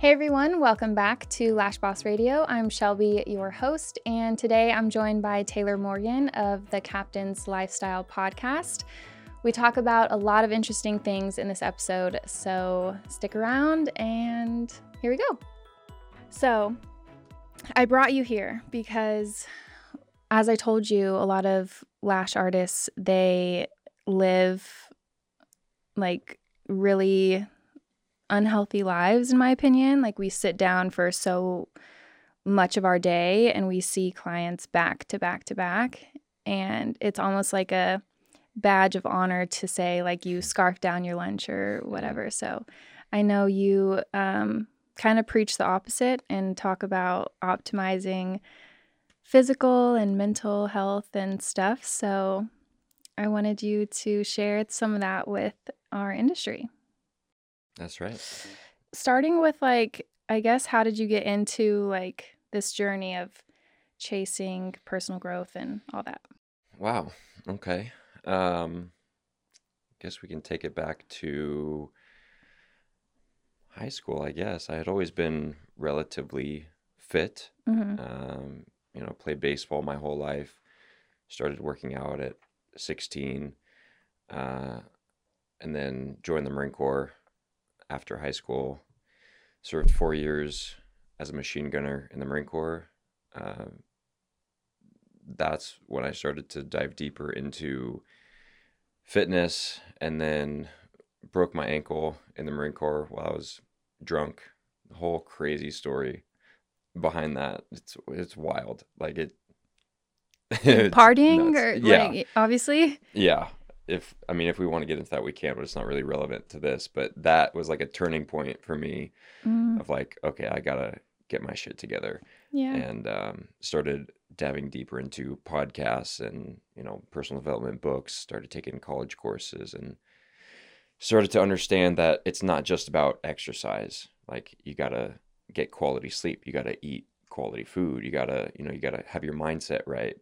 Hey everyone, welcome back to Lash Boss Radio. I'm Shelby, your host, and today I'm joined by Taylor Morgan of the Captain's Lifestyle podcast. We talk about a lot of interesting things in this episode, so stick around and here we go. So, I brought you here because as I told you, a lot of lash artists, they live like really unhealthy lives in my opinion. Like we sit down for so much of our day and we see clients back to back to back. And it's almost like a badge of honor to say like you scarf down your lunch or whatever. So i know you um, kind of preach the opposite and talk about optimizing physical and mental health and stuff. So i wanted you to share some of that with our industry That's right. starting with like i guess how did you get into like this journey of chasing personal growth and all that Wow. Okay. Um, I guess we can take it back to high school, I guess. I had always been relatively fit. hmm Um, you know, played baseball my whole life. Started working out at 16. Uh, and then joined the Marine Corps after high school. Served four years as a machine gunner in the Marine Corps. Um, that's when I started to dive deeper into fitness and then broke my ankle in the Marine Corps while I was drunk. The whole crazy story behind that. It's it's wild. Like it partying nuts. or yeah. like obviously Yeah. If I mean if we want to get into that we can, but it's not really relevant to this. But that was like a turning point for me Mm, of like, okay, I gotta get my shit together. Yeah. And um, started diving deeper into podcasts and you know personal development books started taking college courses and started to understand that it's not just about exercise. Like you gotta get quality sleep you gotta eat quality food you gotta you know you gotta have your mindset right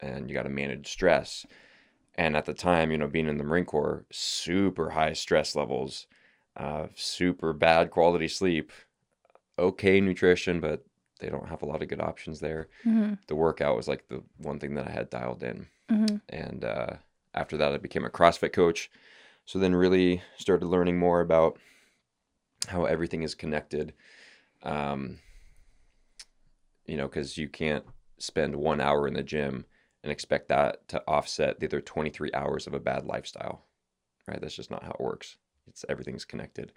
and you gotta manage stress and at the time you know being in the marine corps super high stress levels uh, super bad quality sleep okay nutrition but they don't have a lot of good options there. hmm The workout was like the one thing that I had dialed in. hmm And uh, after that, I became a CrossFit coach. So then, really started learning more about how everything is connected. Um, you know, because you can't spend one hour in the gym and expect that to offset the other 23 hours of a bad lifestyle, right? That's just not how it works. It's everything's connected.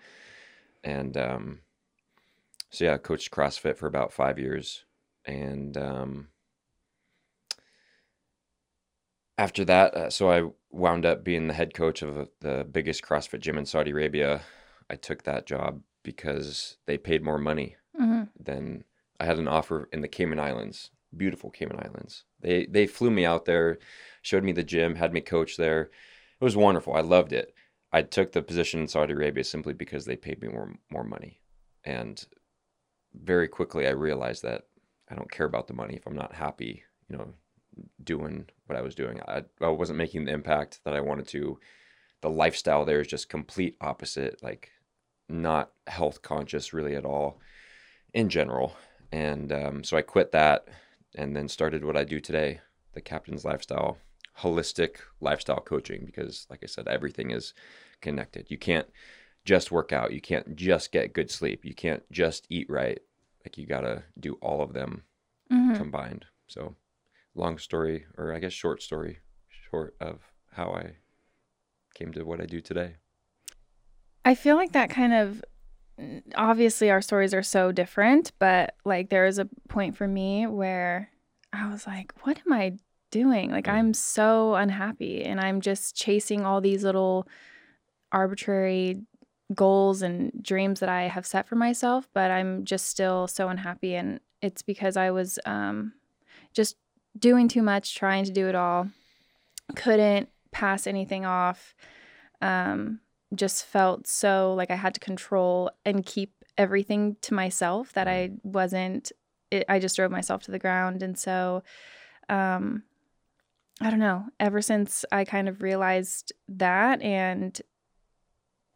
And um, so yeah, I coached CrossFit for about five years, and um, after that, uh, so I wound up being the head coach of the biggest CrossFit gym in Saudi Arabia. I took that job because they paid more money hmm than I had an offer in the Cayman Islands, beautiful Cayman Islands. They they flew me out there, showed me the gym, had me coach there. It was wonderful. I loved it. I took the position in Saudi Arabia simply because they paid me more more money. And very quickly I realized that I don't care about the money if I'm not happy, you know, doing what I was doing. I, I wasn't making the impact that I wanted to. The lifestyle there is just complete opposite, like not health conscious really at all in general. And um, so I quit that and then started what I do today, the Captain's Lifestyle, holistic lifestyle coaching, because like I said, everything is connected. You can't just work out, you can't just get good sleep, you can't just eat right. Like you got to do all of them hmm combined. So, long story, or I guess short story, short of how I came to what I do today. I feel like that kind of obviously our stories are so different, but like there was a point for me where I was like, what am I doing? Like Mm. I'm so unhappy and I'm just chasing all these little arbitrary goals and dreams that I have set for myself, but I'm just still so unhappy and it's because I was um just doing too much, trying to do it all. Couldn't pass anything off. Um just felt so like I had to control and keep everything to myself that I wasn't it, I just drove myself to the ground and so um I don't know ever since I kind of realized that and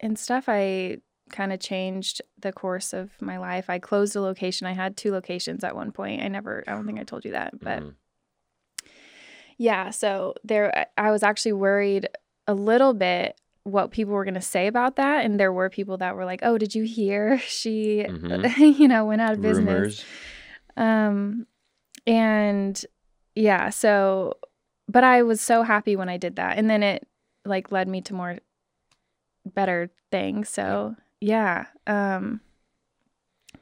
and stuff I kind of changed the course of my life. I closed a location. I had two locations at one point. I never, I don't think I told you that, but Mhm. yeah. So there, I was actually worried a little bit what people were going to say about that. And there were people that were like, oh, did you hear she, Mhm. you know, went out of business? rumors. Um, and yeah, so, but I was so happy when I did that. And then it like led me to more better things. So yeah. Um,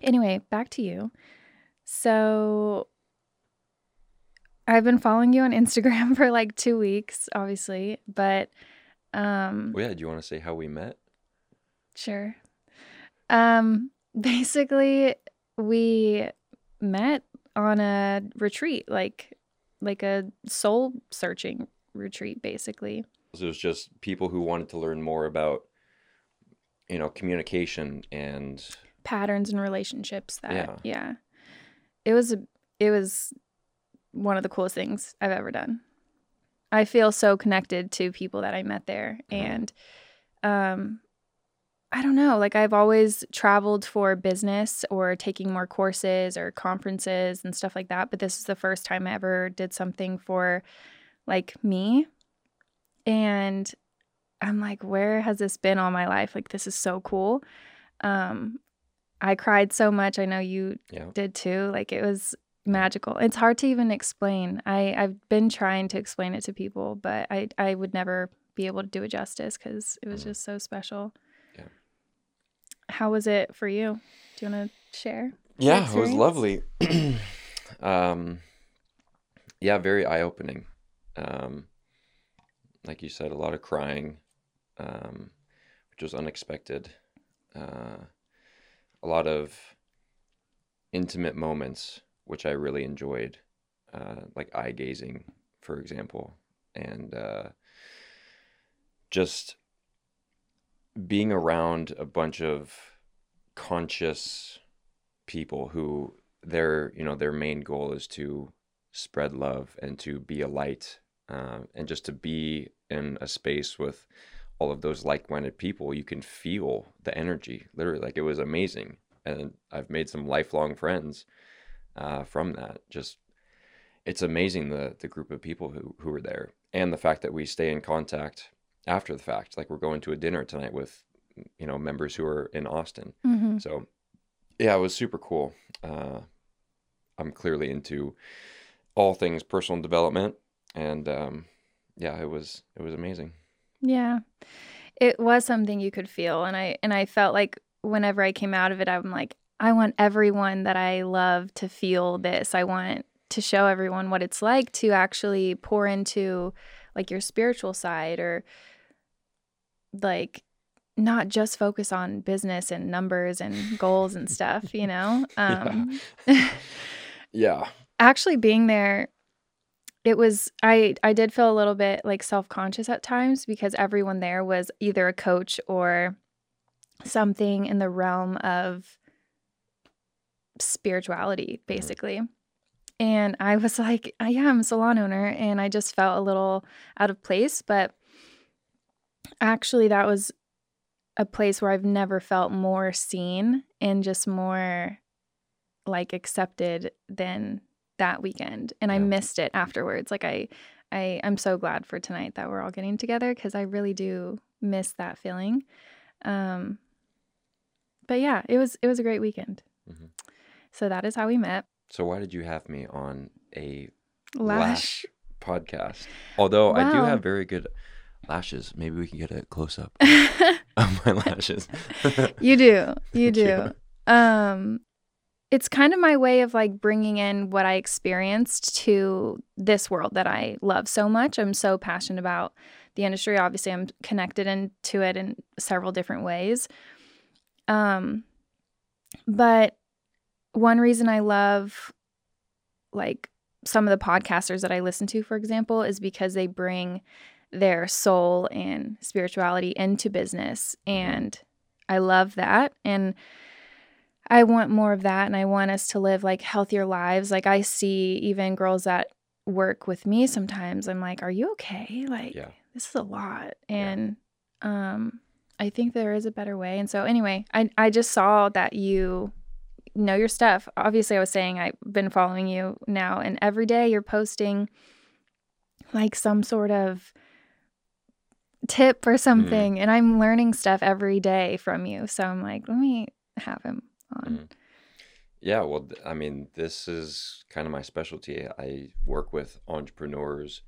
anyway, back to you. So I've been following you on Instagram for like two weeks, obviously, but, um, Well, yeah. Do you want to say how we met? Sure. Um, basically, we met on a retreat, like like a soul searching retreat, basically. It was just people who wanted to learn more about, you know, communication and Patterns and relationships that Yeah. yeah. It was a it was one of the coolest things I've ever done. I feel so connected to people that I met there Mhm. and um I don't know, like I've always traveled for business or taking more courses or conferences and stuff like that, but this is the first time I ever did something for like me. And I'm like, where has this been all my life? Like this is so cool. Um I cried so much. I know you yeah. did too. Like it was magical. It's hard to even explain. I I've been trying to explain it to people, but I I would never be able to do it justice cuz it was Mhm. just so special. Yeah. How was it for you? Do you want to share? Yeah, it was lovely. um, yeah, very eye opening. Um, like you said, a lot of crying, um, which was unexpected. Uh, a lot of intimate moments, which I really enjoyed, uh, like eye gazing, for example, and uh, just being around a bunch of conscious people who their you know their main goal is to spread love and to be a light uh, and just to be in a space with all of those like-minded people you can feel the energy literally like it was amazing. And i've made some lifelong friends uh, from that just it's amazing the the group of people who who were there and the fact that we stay in contact after the fact like we're going to a dinner tonight with you know members who are in austin Mm-hmm. so, yeah, it was super cool. Uh, I'm clearly into all things personal development, and um, yeah, it was it was amazing. Yeah. It was something you could feel and I and I felt like whenever I came out of it I'm like I want everyone that I love to feel this. I want to show everyone what it's like to actually pour into like your spiritual side or like not just focus on business and numbers and goals and stuff, you know? Um Yeah, actually being there it was i i did feel a little bit like self-conscious at times because everyone there was either a coach or something in the realm of spirituality basically. And i was like "Uh, yeah i'm a salon owner and i just felt a little out of place but actually that was a place where i've never felt more seen and just more like accepted than that weekend. And i missed it afterwards. Like i i i'm so glad for tonight that we're all getting together because i really do miss that feeling. Um but yeah it was it was a great weekend. So that is how we met So why did you have me on a lash lash podcast? Although I do have very good lashes. Maybe we can get a close up of my lashes. you do you. do um it's kind of my way of like bringing in what i experienced to this world that i love so much i'm so passionate about the industry obviously i'm connected into it in several different ways um but one reason i love like some of the podcasters that i listen to for example is because they bring their soul and spirituality into business and I love that. And I want more of that. And I want us to live like healthier lives. Like I see even girls that work with me sometimes, I'm like, are you okay? Like, Yeah. this is a lot. Yeah. And um, I think there is a better way. And so anyway, I I just saw that you know your stuff. Obviously, I was saying I've been following you now, and every day you're posting like some sort of tip or Mm. something, and I'm learning stuff every day from you. So I'm like, let me have him on. Mm. Yeah, well, I mean, this is kind of my specialty. I work with entrepreneurs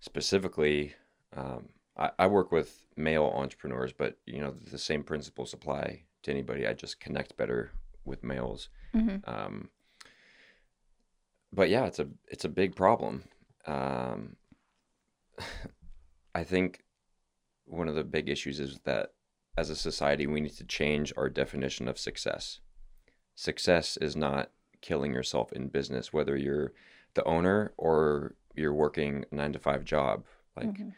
specifically. Um, I, I work with male entrepreneurs, but you know, the same principles apply to anybody. I just connect better with males. hmm Um, but yeah, it's a it's a big problem. Um, I think one of the big issues is that as a society, we need to change our definition of success. Success is not killing yourself in business, whether you're the owner or you're working a nine to five job. Like Mhm.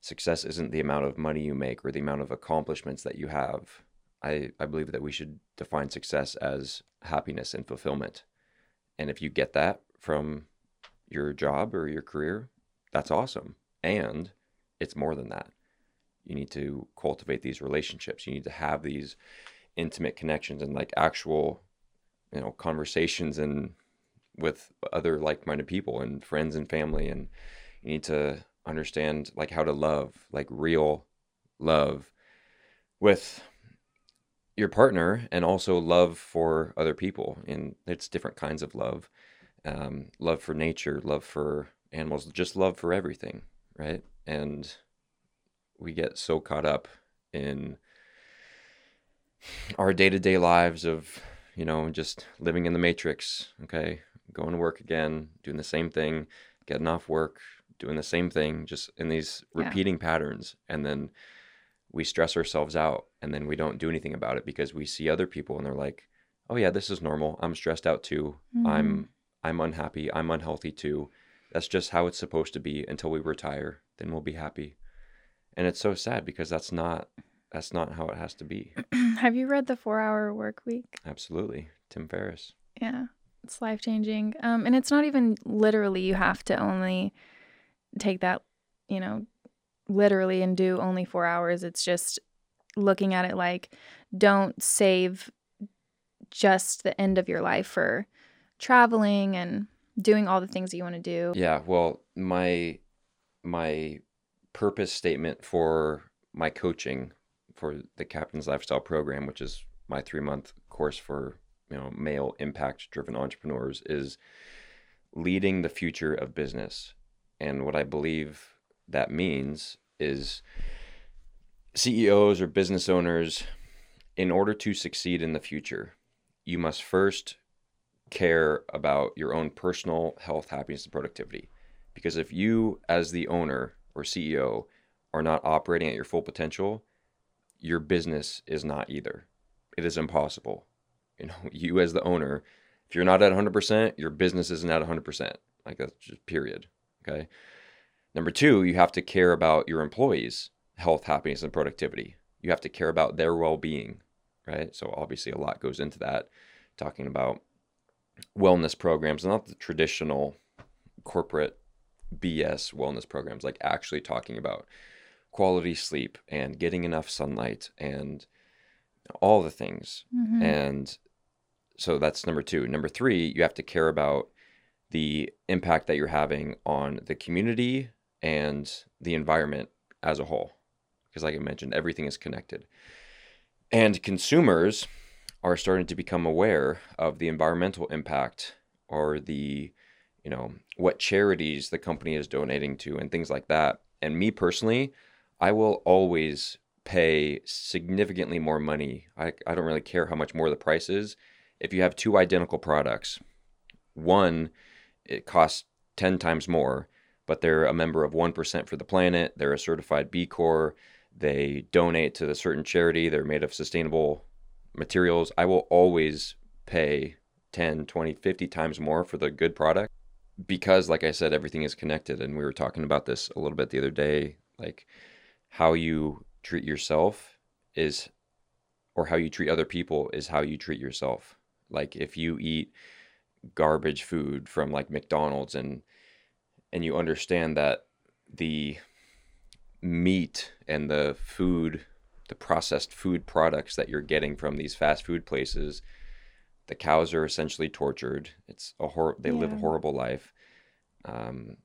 success isn't the amount of money you make or the amount of accomplishments that you have. I, I believe that we should define success as happiness and fulfillment. And if you get that from your job or your career, that's awesome. And it's more than that. You need to cultivate these relationships. You need to have these intimate connections and like actual, you know, conversations and with other like-minded people and friends and family and you need to understand like how to love, like real love with your partner and also love for other people and it's different kinds of love. Um, love for nature love for animals just love for everything right? And we get so caught up in our day-to-day lives of you know just living in the matrix okay? Going to work again doing the same thing getting off work doing the same thing just in these Yeah. repeating patterns and then we stress ourselves out and then we don't do anything about it because we see other people and they're like oh yeah this is normal. I'm stressed out too. Mhm. i'm i'm unhappy. I'm unhealthy too. That's just how it's supposed to be until we retire. Then we'll be happy. And it's so sad because that's not that's not how it has to be. Have you read the Four Hour Work Week? absolutely. Tim ferriss. Yeah, it's life changing. Um, and it's not even literally you have to only take that, you know, literally and do only four hours. It's just looking at it like don't save just the end of your life for traveling and doing all the things that you want to do. Yeah, well, my my purpose statement for my coaching for the Captain's Lifestyle program, which is my 3-month course for, you know, male impact driven entrepreneurs is leading the future of business. And what I believe that means is CEOs or business owners in order to succeed in the future, you must first care about your own personal health, happiness, and productivity. Because if you, as the owner or CEO, are not operating at your full potential, your business is not either. It is impossible. You know, you as the owner, if you're not at 100%, your business isn't at 100%. Like that's just period. Okay. Number two, you have to care about your employees' health, happiness, and productivity. You have to care about their well being, right? So, obviously, a lot goes into that, talking about wellness programs, not the traditional corporate BS wellness programs, like actually talking about quality sleep and getting enough sunlight and all the things. Mhm. And so that's number two. Number three, you have to care about the impact that you're having on the community and the environment as a whole. Because, like I mentioned, everything is connected. And consumers are starting to become aware of the environmental impact or the, you know, what charities the company is donating to and things like that. And me personally, I will always pay significantly more money. I, I don't really care how much more the price is. If you have two identical products, one, it costs 10 times more, but they're a member of 1% for the planet. They're a certified B Corp. They donate to a certain charity. They're made of sustainable materials. I will always pay 10, 20, 50 times more for the good product because, like I said, everything is connected. And we were talking about this a little bit the other day. Like how you treat yourself is, or how you treat other people is how you treat yourself. Like if you eat garbage food from like McDonald's and and you understand that the meat and the food the processed food products that you're getting from these fast food places. The cows are essentially tortured. It's a hor- they live a horrible life. Um,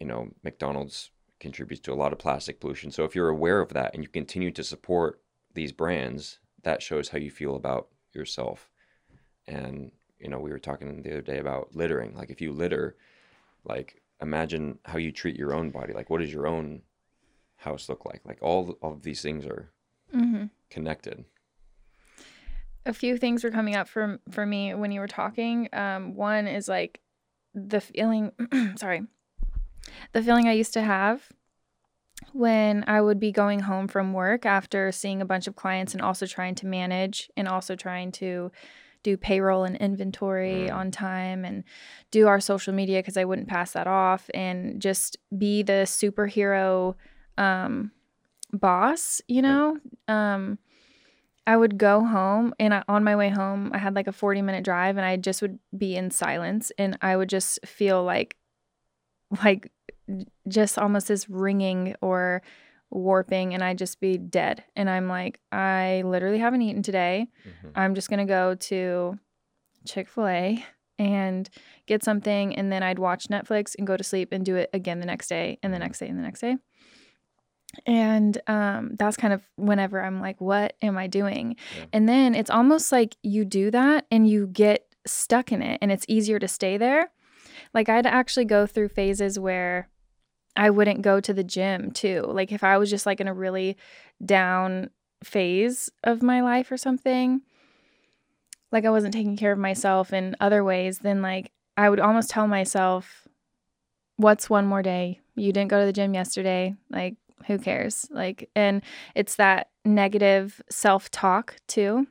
you know, McDonald's contributes to a lot of plastic pollution. So if you're aware of that and you continue to support these brands, that shows how you feel about yourself. And you know, we were talking the other day about littering. Like if you litter, like imagine how you treat your own body. Like what does your own house look like? Like all of these things are Mm-hmm. connected. a few things were coming up for for me when you were talking. Um, one is like the feeling. sorry, the feeling I used to have when I would be going home from work after seeing a bunch of clients and also trying to manage and also trying to do payroll and inventory Mm. on time and do our social media because I wouldn't pass that off and just be the superhero um, boss, you know? Um, I would go home and I, on my way home, I had like a 40 minute drive and I just would be in silence and I would just feel like, like just almost this ringing or warping and I'd just be dead. And I'm like, I literally haven't eaten today. Mhm. I'm just going to go to Chick fil A and get something. And then I'd watch Netflix and go to sleep and do it again the next day and the Mhm. next day and the next day. And um, that's kind of whenever I'm like, what am I doing? Yeah. And then it's almost like you do that and you get stuck in it and it's easier to stay there. Like I'd actually go through phases where I wouldn't go to the gym too. Like if I was just like in a really down phase of my life or something, like I wasn't taking care of myself in other ways, then like I would almost tell myself, what's one more day? You didn't go to the gym yesterday. Like, who cares? Like, and it's that negative self talk too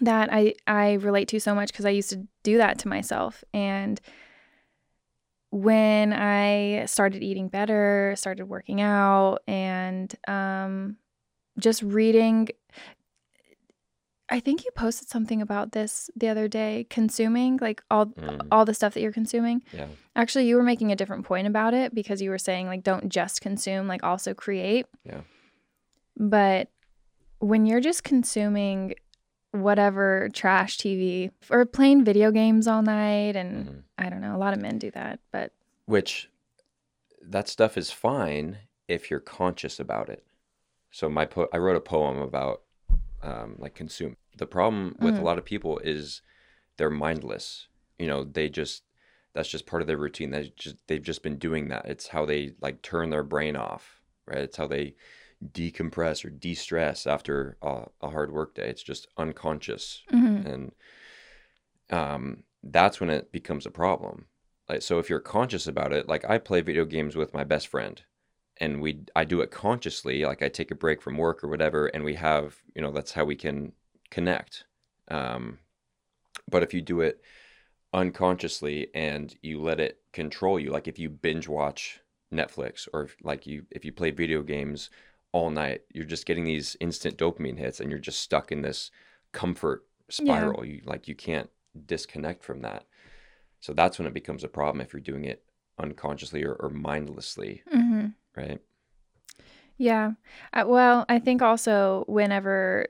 that I, I relate to so much because I used to do that to myself. And when I started eating better, started working out, and um, just reading. I think you posted something about this the other day. Consuming like all Mm. all the stuff that you're consuming. Yeah. Actually, you were making a different point about it because you were saying like don't just consume, like also create. Yeah. But when you're just consuming whatever trash TV or playing video games all night and Mhm. I don't know, a lot of men do that, but Which that stuff is fine if you're conscious about it. So my po- I wrote a poem about um, like consume. The problem with Mhm. a lot of people is they're mindless. You know, they just that's just part of their routine. They just they've just been doing that. It's how they like turn their brain off, right? It's how they decompress or de-stress after a, a hard work day. It's just unconscious Mhm. and um, that's when it becomes a problem. Like, so if you're conscious about it, like I play video games with my best friend, and we I do it consciously. Like I take a break from work or whatever, and we have you know that's how we can connect. Um, but if you do it unconsciously and you let it control you, like if you binge watch Netflix or if, like you if you play video games all night, you're just getting these instant dopamine hits, and you're just stuck in this comfort spiral. You like you can't disconnect from that. So that's when it becomes a problem if you're doing it unconsciously or, or mindlessly, Mhm. right? Yeah. Uh, well, I think also whenever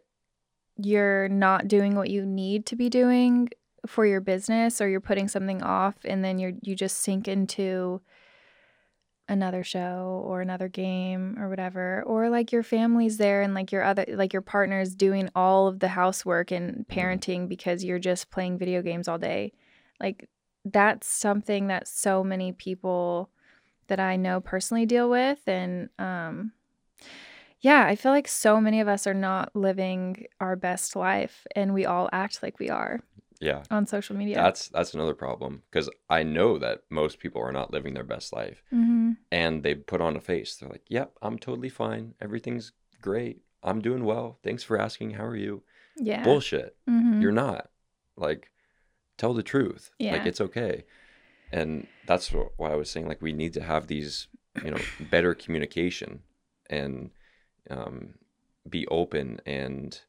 you're not doing what you need to be doing for your business or you're putting something off and then you're you just sink into another show or another game or whatever or like your family's there and like your other like your partner's doing all of the housework and parenting because you're just playing video games all day. Like that's something that so many people that I know personally deal with and um yeah, I feel like so many of us are not living our best life and we all act like we are Yeah. on social media. That's that's another problem because I know that most people are not living their best life hmm and they put on a face. They're like, "Yep, I'm totally fine. Everything's great. I'm doing well. Thanks for asking. How are you?" Yeah. Bullshit. hmm You're not. Like tell the truth. Like Yeah. it's okay. And that's why I was saying like we need to have these, you know, better communication and um, be open and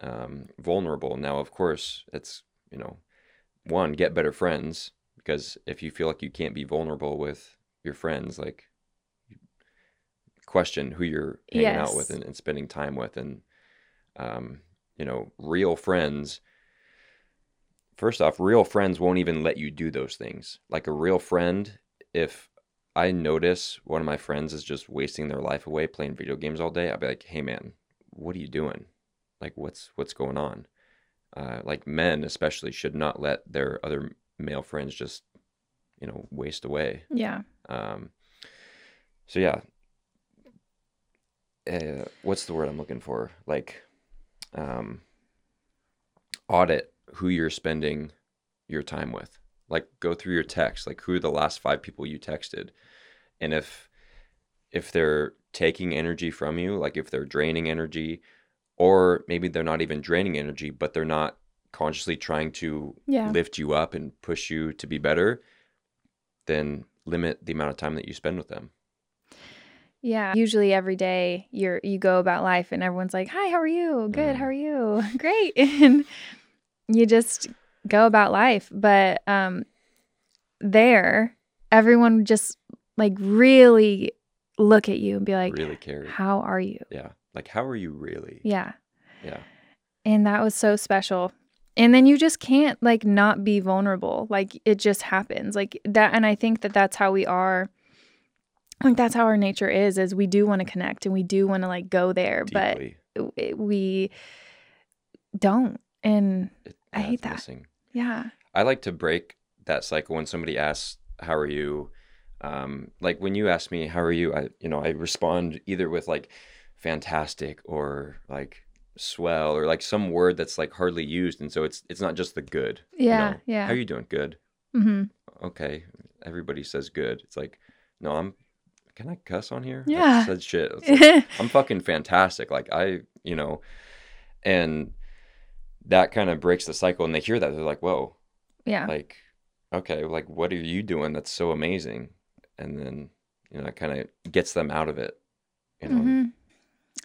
um, vulnerable. Now, of course, it's you know, one get better friends because if you feel like you can't be vulnerable with your friends, like question who you're hanging out with and, and spending time with, and Um, you know, real friends. First off, real friends won't even let you do those things. Like a real friend, if I notice one of my friends is just wasting their life away playing video games all day, I'll be like, "Hey, man, what are you doing? Like, what's what's going on?" Uh, like men, especially, should not let their other male friends just, you know, waste away. Yeah. Um, so yeah, uh, what's the word I'm looking for? Like, um, audit who you're spending your time with. Like, go through your text. Like, who are the last five people you texted, and if if they're taking energy from you, like if they're draining energy, or maybe they're not even draining energy, but they're not consciously trying to Yeah. lift you up and push you to be better, then limit the amount of time that you spend with them. Yeah. Usually every day you're you go about life and everyone's like, "Hi, how are you? Good. Mhm. How are you? Great." And you just go about life, but um there everyone just like really look at you and be like, really care. "How are you?" Yeah. Like, how are you really? Yeah. Yeah. And that was so special. And then you just can't like not be vulnerable. Like it just happens. Like that and I think that that's how we are like that's how our nature is is we do want to connect and we do want to like go there, Deeply. but it- we don't. And It- I hate that. missing. yeah. I like to break that cycle when somebody asks, "How are you?" Um, like when you ask me, "How are you?" I, you know, I respond either with like "fantastic" or like "swell" or like some word that's like hardly used, and so it's it's not just the good. you Yeah. know? Yeah. How are you doing? Good. mm-hmm. Okay. Everybody says good. It's like, no, I'm. Can I cuss on here? Yeah. That's, shit. Like, I'm fucking fantastic. Like I, you know, and that kind of breaks the cycle. And they hear that they're like, whoa, yeah. like, okay, like what are you doing? That's so amazing. And then you know, it kind of gets them out of it. You know, Mhm.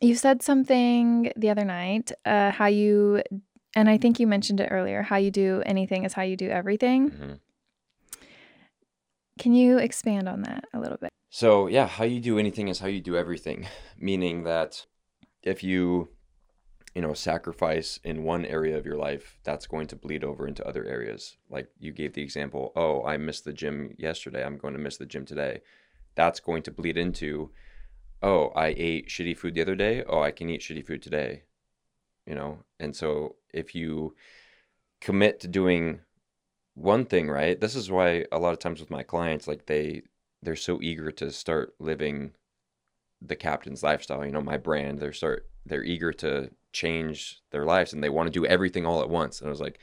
You said something the other night, uh, how you, and I think you mentioned it earlier, how you do anything is how you do everything. Mhm. Can you expand on that a little bit? So yeah, how you do anything is how you do everything. Meaning that if you, you know, sacrifice in one area of your life, that's going to bleed over into other areas. Like you gave the example, oh, I missed the gym yesterday. I'm going to miss the gym today. That's going to bleed into, oh, I ate shitty food the other day. Oh, I can eat shitty food today. You know, and so if you commit to doing one thing right, this is why a lot of times with my clients, like they they're so eager to start living the captain's lifestyle you know my brand. They're start they're eager to change their lives and they want to do everything all at once. And i was like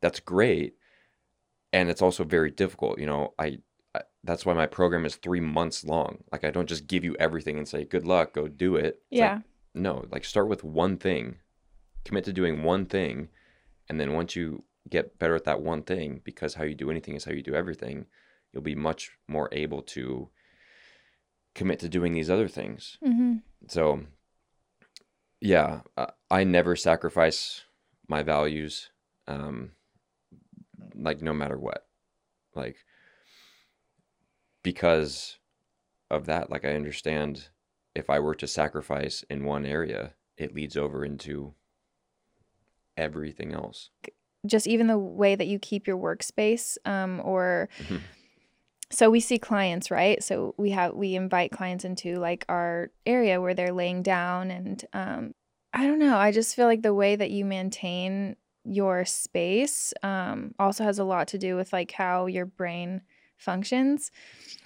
that's great. And it's also very difficult you know? I, that's why my program is three months long like i don't just give you everything and say good luck go do it It's like, Yeah. no like start with one thing commit to doing one thing and then once you get better at that one thing because how you do anything is how you do everything you'll be much more able to commit to doing these other things Mm-hmm. so yeah i never sacrifice my values um like no matter what like because of that like i understand if i were to sacrifice in one area it leads over into everything else Just even the way that you keep your workspace, um, or Mhm. so we see clients, right? So we have we invite clients into like our area where they're laying down, and um, I don't know. I just feel like the way that you maintain your space um, also has a lot to do with like how your brain functions.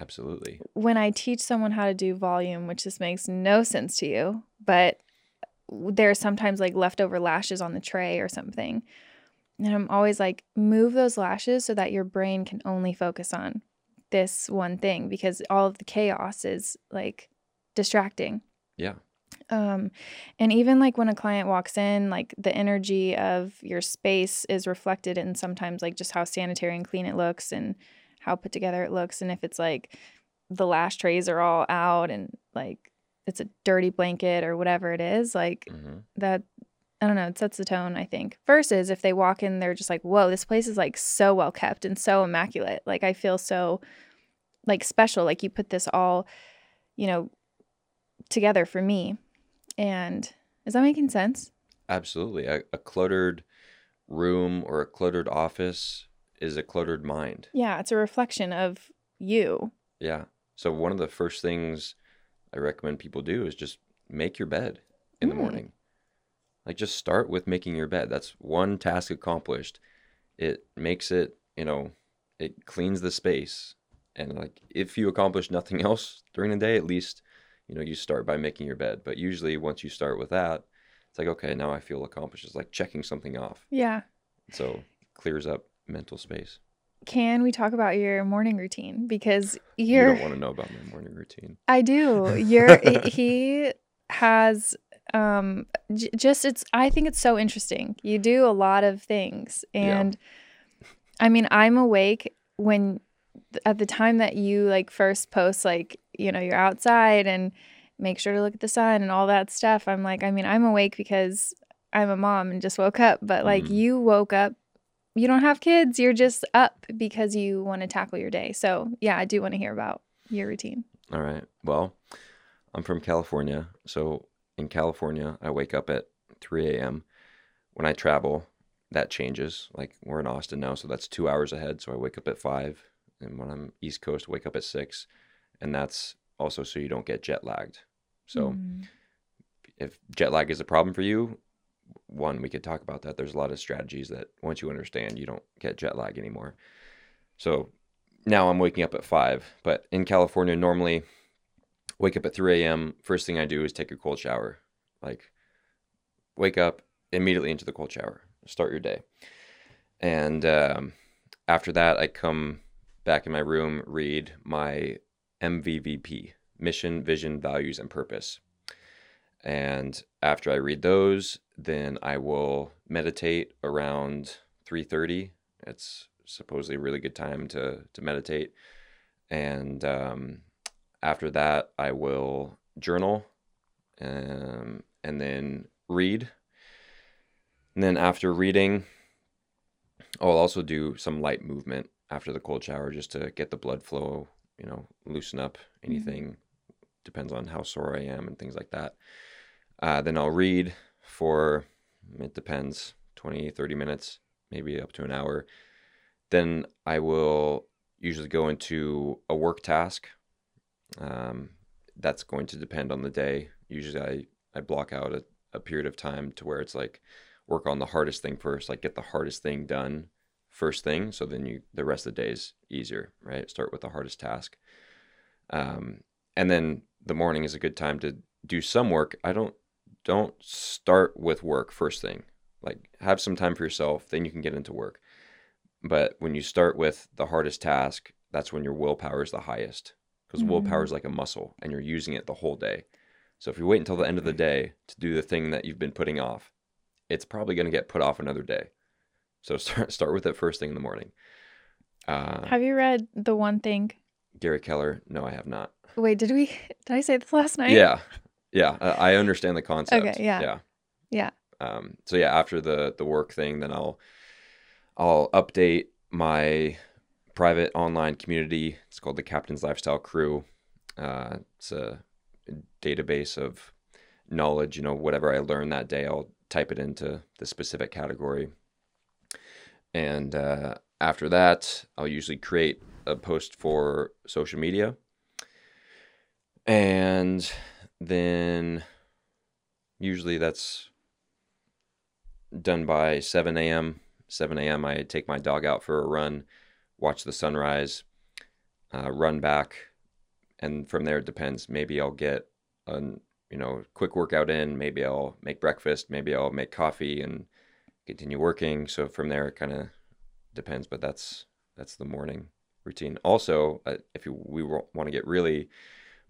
absolutely when I teach someone how to do volume, which this makes no sense to you, but there's sometimes like leftover lashes on the tray or something. And I'm always like, move those lashes so that your brain can only focus on this one thing because all of the chaos is like distracting. yeah Um, and even like when a client walks in, like the energy of your space is reflected in sometimes like just how sanitary and clean it looks and how put together it looks. And if it's like the lash trays are all out and like it's a dirty blanket or whatever it is, like hmm that, I don't know, it sets the tone, I think. Versus if they walk in, they're just like, whoa, this place is like so well kept and so immaculate. Like I feel so like special. Like you put this all, you know, together for me. And is that making sense? Absolutely. A, a cluttered room or a cluttered office is a cluttered mind. Yeah, it's a reflection of you. Yeah. So one of the first things I recommend people do is just make your bed in the Mm. morning. Like just start with making your bed. That's one task accomplished. It makes it, you know, it cleans the space. And like if you accomplish nothing else during the day, at least, you know, you start by making your bed. But usually once you start with that, it's like, okay, now I feel accomplished. It's like checking something off. Yeah. So clears up mental space. Can we talk about your morning routine? Because You you're don't want to know about my morning routine. I do. You're he has um j- just it's I think it's so interesting. You do a lot of things Yeah. and I mean, I'm awake when at the time that you like first post like, you know, you're outside and make sure to look at the sun and all that stuff. I'm like, I mean, I'm awake because I'm a mom and just woke up, but like Mhm. you woke up you don't have kids, you're just up because you want to tackle your day. So, yeah, I do want to hear about your routine. All right. Well, I'm from California. So in California, I wake up at 3 a.m. When I travel, that changes. Like we're in Austin now, so that's two hours ahead. So I wake up at 5. And when I'm East Coast, I wake up at 6. And that's also so you don't get jet lagged. So Mm. if jet lag is a problem for you, one, we could talk about that. There's a lot of strategies that once you understand, you don't get jet lag anymore. So now I'm waking up at five, but in California, normally wake up at 3 a.m. First thing I do is take a cold shower. Like, wake up immediately into the cold shower, start your day. And um, after that, I come back in my room, read my MVVP mission, vision, values, and purpose. And after I read those, then I will meditate around 3:30. It's supposedly a really good time to to meditate. And um, after that, I will journal, um, and then read. And then after reading, I'll also do some light movement after the cold shower just to get the blood flow, you know, loosen up anything. Depends on how sore I am and things like that. Uh, then I'll read for, it depends, 20, 30 minutes, maybe up to an hour. Then I will usually go into a work task. Um, that's going to depend on the day. Usually I, I block out a, a period of time to where it's like work on the hardest thing first, like get the hardest thing done first thing. So then you, the rest of the day is easier, right? Start with the hardest task. Um, and then the morning is a good time to do some work. I don't don't start with work first thing. Like have some time for yourself, then you can get into work. But when you start with the hardest task, that's when your willpower is the highest because Mhm. willpower is like a muscle and you're using it the whole day. So if you wait until the end of the day to do the thing that you've been putting off, it's probably going to get put off another day. So start start with it first thing in the morning. Uh, Have you read The One Thing? Gary Keller, no, I have not. Wait, did we did I say this last night? Yeah, yeah, I understand the concept. Okay, yeah. yeah, Yeah. Um, so yeah, after the the work thing, then I'll I'll update my private online community. It's called the Captain's Lifestyle Crew. Uh, it's a database of knowledge. You know, whatever I learn that day, I'll type it into the specific category. And uh, after that, I'll usually create a post for social media. And then usually that's done by 7 a.m. 7 a.m. I take my dog out for a run, watch the sunrise, uh, run back, and from there it depends. Maybe I'll get a you know quick workout in. Maybe I'll make breakfast. Maybe I'll make coffee and continue working. So from there it kind of depends. But that's that's the morning routine. Also, uh, if you, we want to get really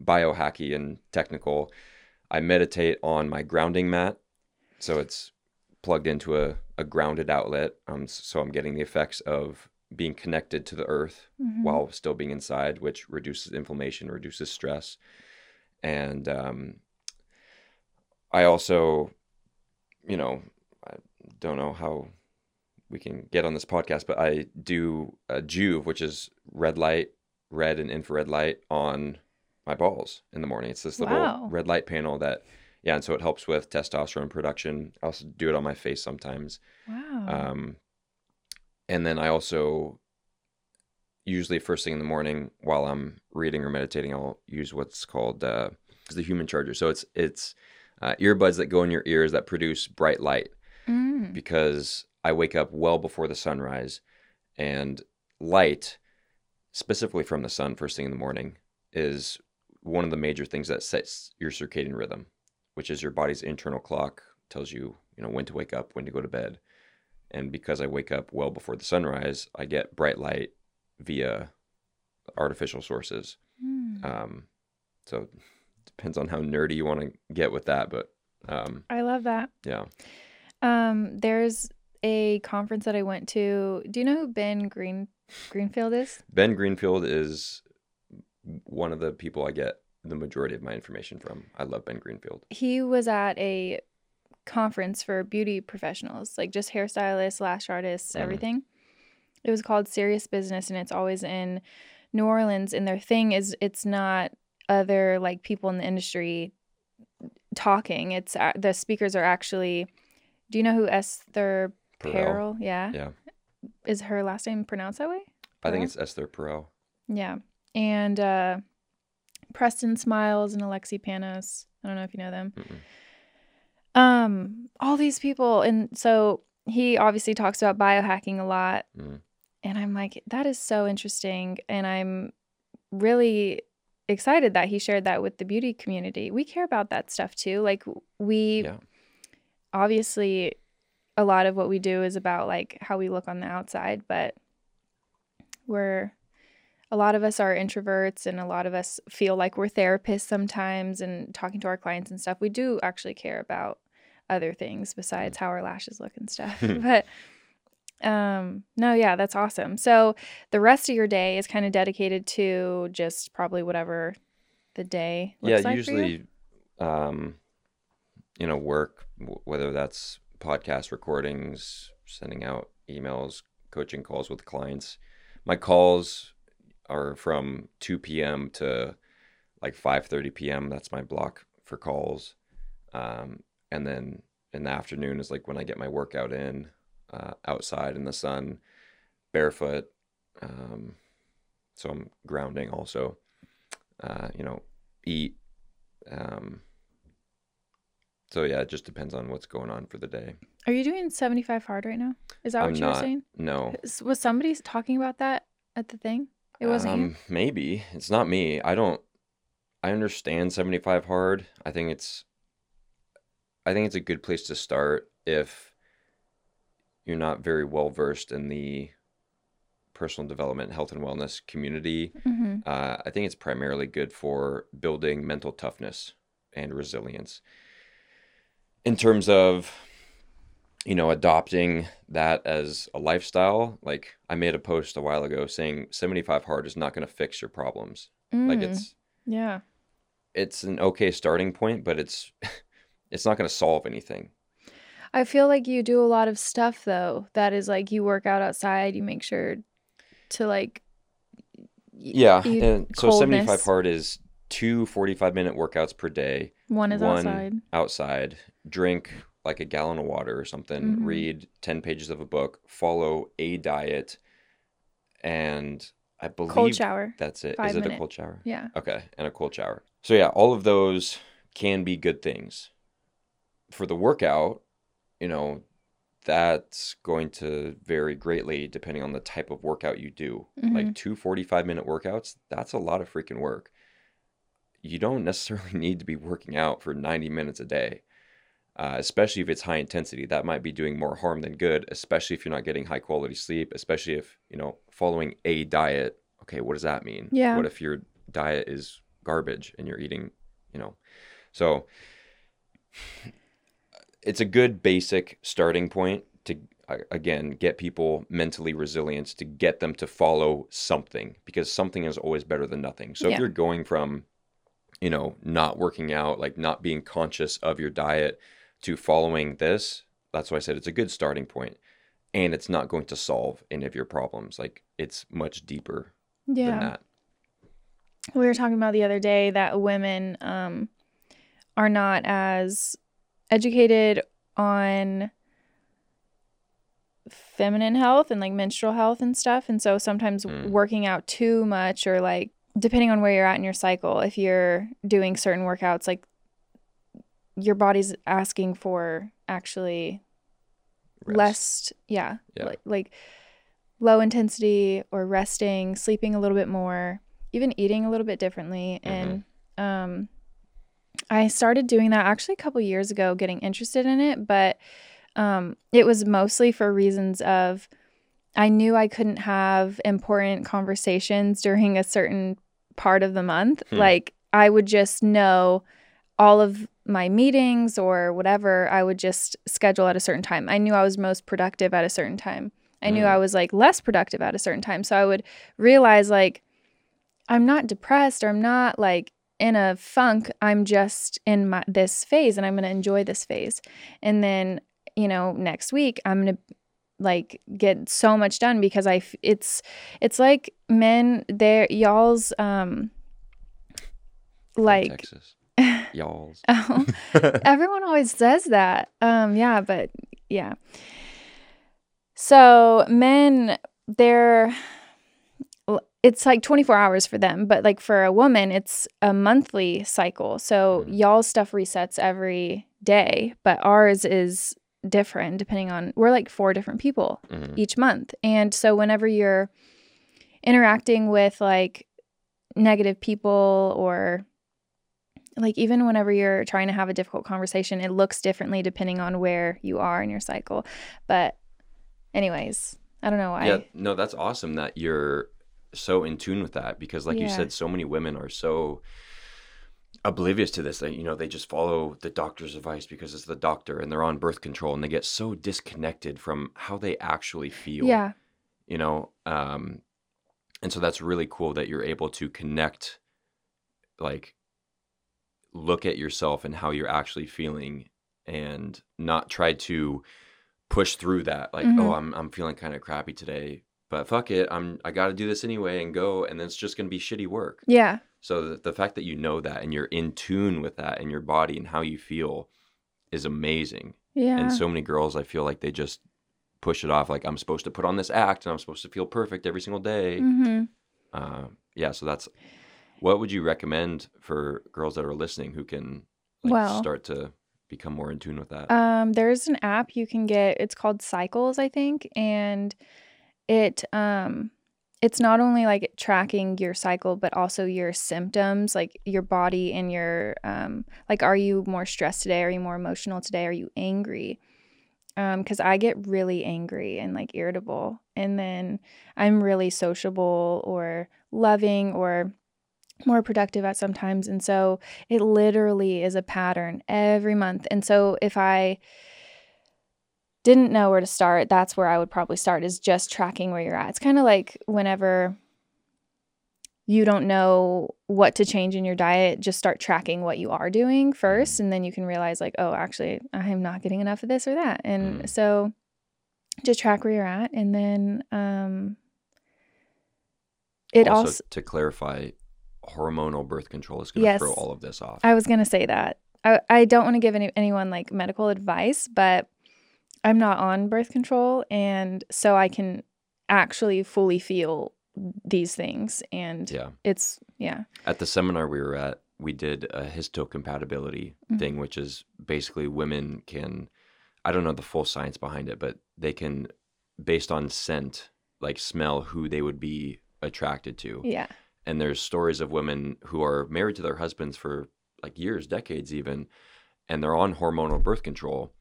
biohacky and technical, I meditate on my grounding mat. So it's plugged into a, a grounded outlet. Um, so I'm getting the effects of being connected to the earth Mhm. while still being inside, which reduces inflammation, reduces stress. And um, I also, you know, I don't know how we can get on this podcast, but I do a Joovv, which is red light, red and infrared light on my balls in the morning. It's this little Wow. red light panel that Yeah, and so it helps with testosterone production. I also do it on my face sometimes. Wow. Um, and then I also usually first thing in the morning while I'm reading or meditating, I'll use what's called uh, the human charger. So it's it's uh, earbuds that go in your ears that produce bright light Mm. because I wake up well before the sunrise, and light, specifically from the sun first thing in the morning, is one of the major things that sets your circadian rhythm, which is your body's internal clock tells you you know when to wake up, when to go to bed, and because I wake up well before the sunrise, I get bright light via artificial sources. Mm. Um, so it depends on how nerdy you want to get with that, but um, I love that. yeah. Um, there's a conference that I went to. Do you know who Ben Green Greenfield is? Ben Greenfield is one of the people I get the majority of my information from. I love Ben Greenfield. He was at a conference for beauty professionals, like just hairstylists, lash artists, Mhm. everything. It was called Serious Business and it's always in New Orleans and their thing is it's not other like people in the industry talking. It's a- the speakers are actually Do you know who Esther Perel. Perel? Yeah. Yeah. Is her last name pronounced that way? I think it's Esther Perel. Yeah. And uh Preston Smiles and Alexi Panos. I don't know if you know them. Mm-mm. Um, all these people and so he obviously talks about biohacking a lot. Mm. And I'm like, that is so interesting. And I'm really excited that he shared that with the beauty community. We care about that stuff too. Like we Yeah. obviously a lot of what we do is about like how we look on the outside, but we're a lot of us are introverts and a lot of us feel like we're therapists sometimes and talking to our clients and stuff. We do actually care about other things besides how our lashes look and stuff. but um no, yeah, that's awesome. So the rest of your day is kind of dedicated to just probably whatever the day looks Yeah, like for you? usually, um, you know, work, w- whether that's podcast recordings, sending out emails, coaching calls with clients. My calls are from 2 p.m. to like 5:30 p.m. That's my block for calls. Um, and then in the afternoon is like when I get my workout in uh, outside in the sun, barefoot. Um, so I'm grounding also. Uh, you know, eat. Um, so yeah, it just depends on what's going on for the day. Are you doing 75 hard right now? Is that I'm what you were not. saying? No, Was somebody talking about that at the thing? It wasn't um, maybe it's not me. I don't. I understand 75 hard. I think it's. I think it's a good place to start if you're not very well versed in the personal development, health and wellness community. hmm Uh, I think it's primarily good for building mental toughness and resilience. In terms of, you know, adopting that as a lifestyle, like I made a post a while ago saying 75 hard is not going to fix your problems. Like Mm, it's yeah. it's an okay starting point, but it's it's not going to solve anything. I feel like you do a lot of stuff though. That is like you work out outside. You make sure to like. Yeah, and so 75 hard is two 45 minute workouts per day. One is one outside. outside, drink like a gallon of water or something, Mhm. read 10 pages of a book, follow a diet, and I believe Cold shower. that's it. Is five it a cold shower? Yeah. Okay, and a cold shower. So yeah, all of those can be good things. For the workout, you know, that's going to vary greatly depending on the type of workout you do. Mhm. Like two 45 minute workouts, that's a lot of freaking work. You don't necessarily need to be working out for 90 minutes a day. Uh, especially if it's high intensity, that might be doing more harm than good. Especially if you're not getting high quality sleep. Especially if you know following a diet. Okay, what does that mean? Yeah. What if your diet is garbage and you're eating, you know? So it's a good basic starting point to again get people mentally resilient to get them to follow something because something is always better than nothing. So Yeah. if you're going from you know not working out, like not being conscious of your diet to following this, that's why I said it's a good starting. And it's not going to solve any of your problems. Like it's much deeper than Yeah. that. We were talking about the other day that women um are not as educated on feminine health and like menstrual health and stuff. And so sometimes Mm. working out too much or like depending on where you're at in your cycle, if you're doing certain workouts, like your body's asking for actually Rest. less, yeah, Yeah. like, like low intensity or resting, sleeping a little bit more, even eating a little bit differently. And um, I started doing that actually a couple years ago, getting interested in it, but um, it was mostly for reasons of I knew I couldn't have important conversations during a certain part of the month. Hmm. Like I would just know all of my meetings or whatever, I would just schedule at a certain time. I knew I was most productive at a certain time. I knew Mm. I was like less productive at a certain time. So I would realize like I'm not depressed or I'm not like in a funk. I'm just in my this phase and I'm going to enjoy this phase. And then, you know, next week I'm going to like get so much done because I f- it's it's like men there y'all's um like Texas. Y'all's. oh, everyone always says that. Um yeah, but yeah. So men they're it's like 24 hours for them, but like for a woman it's a monthly cycle. So Mhm. y'all's stuff resets every day, but ours is different depending on we're like four different people Mhm. each month. And so whenever you're interacting with like negative people or like even whenever you're trying to have a difficult conversation, it looks differently depending on where you are in your cycle. But anyways, I don't know why. Yeah, no, that's awesome that you're so in tune with that because, like you said, so many women are so oblivious to this that you know they just follow the doctor's advice because it's the doctor and they're on birth control and they get so disconnected from how they actually feel. Yeah. you know, um, and so that's really cool that you're able to connect, like, look at yourself and how you're actually feeling, and not try to push through that. Like, Mhm. oh, I'm I'm feeling kind of crappy today, but fuck it, I'm I got to do this anyway and go, and then it's just gonna be shitty work. Yeah. So the, the fact that you know that and you're in tune with that and your body and how you feel is amazing. Yeah. And so many girls, I feel like they just push it off. Like I'm supposed to put on this act and I'm supposed to feel perfect every single day. hmm Uh, yeah. So that's what would you recommend for girls that are listening who can like Well- start to become more in tune with that? Um, there's an app you can get. It's called Cycles, I think, and it um it's not only like tracking your cycle but also your symptoms like your body and your um like are you more stressed today are you more emotional today are you angry um because i get really angry and like irritable and then i'm really sociable or loving or more productive at sometimes and so it literally is a pattern every month and so if i didn't know where to start, that's where I would probably start is just tracking where you're at. It's kind of like whenever you don't know what to change in your diet, just start tracking what you are doing first and then you can realize like, oh, actually, I'm not getting enough of this or that. And Mm. so just track where you're at and then um it also, also to clarify, hormonal birth control is going to Yes. throw all of this off. I was gonna say that. I, I don't want to give any, anyone like medical advice, but I'm not on birth control, and so I can actually fully feel these things, and yeah. it's yeah, At the seminar we were at, we did a histocompatibility Mhm. thing, which is basically women can, I don't know the full science behind it, but they can, based on scent, like smell who they would be attracted to. yeah, And there's stories of women who are married to their husbands for like years, decades even, and they're on hormonal birth control,